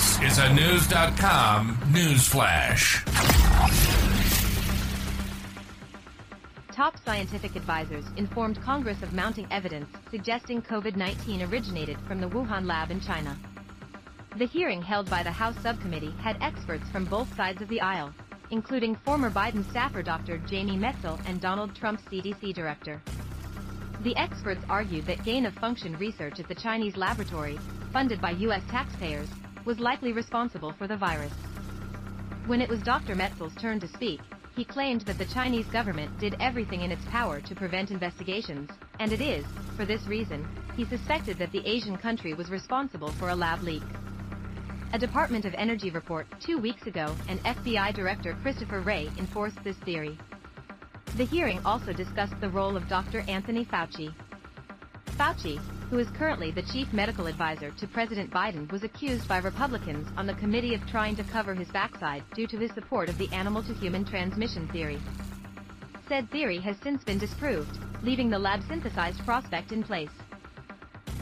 This is a Knewz.com news flash. Top scientific advisors informed Congress of mounting evidence suggesting COVID 19 originated from the Wuhan lab in China. The hearing held by the House subcommittee had experts from both sides of the aisle, including former Biden staffer Dr. Jamie Metzl and Donald Trump's CDC director. The experts argued that gain-of-function research at the Chinese laboratory, funded by U.S. taxpayers, was likely responsible for the virus. When it was Dr. Metzl's turn to speak, he claimed that the Chinese government did everything in its power to prevent investigations, and it is, for this reason, he suspected that the Asian country was responsible for a lab leak. A Department of Energy report two weeks ago and FBI Director Christopher Wray enforced this theory. The hearing also discussed the role of Dr. Anthony Fauci. Fauci, who is currently the chief medical advisor to President Biden, was accused by Republicans on the committee of trying to cover his backside due to his support of the animal to human transmission theory. Said theory has since been disproved, leaving the lab synthesized prospect in place.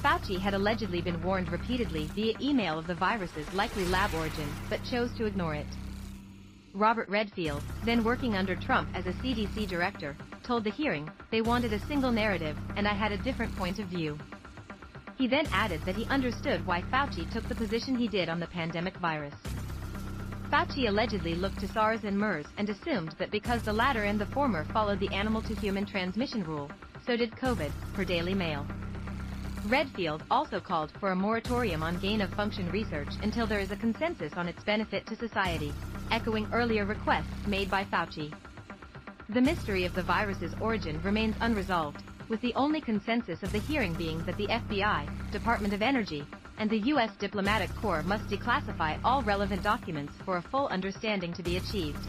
Fauci had allegedly been warned repeatedly via email of the virus's likely lab origin, but chose to ignore it. Robert Redfield, then working under Trump as a CDC director, told the hearing, they wanted a single narrative, and I had a different point of view. He then added that he understood why Fauci took the position he did on the pandemic virus. Fauci allegedly looked to SARS and MERS and assumed that because the latter and the former followed the animal to human transmission rule, so did COVID, per Daily Mail. Redfield also called for a moratorium on gain-of-function research until there is a consensus on its benefit to society, echoing earlier requests made by Fauci. The mystery of the virus's origin remains unresolved, with the only consensus of the hearing being that the FBI, Department of Energy, and the U.S. Diplomatic Corps must declassify all relevant documents for a full understanding to be achieved.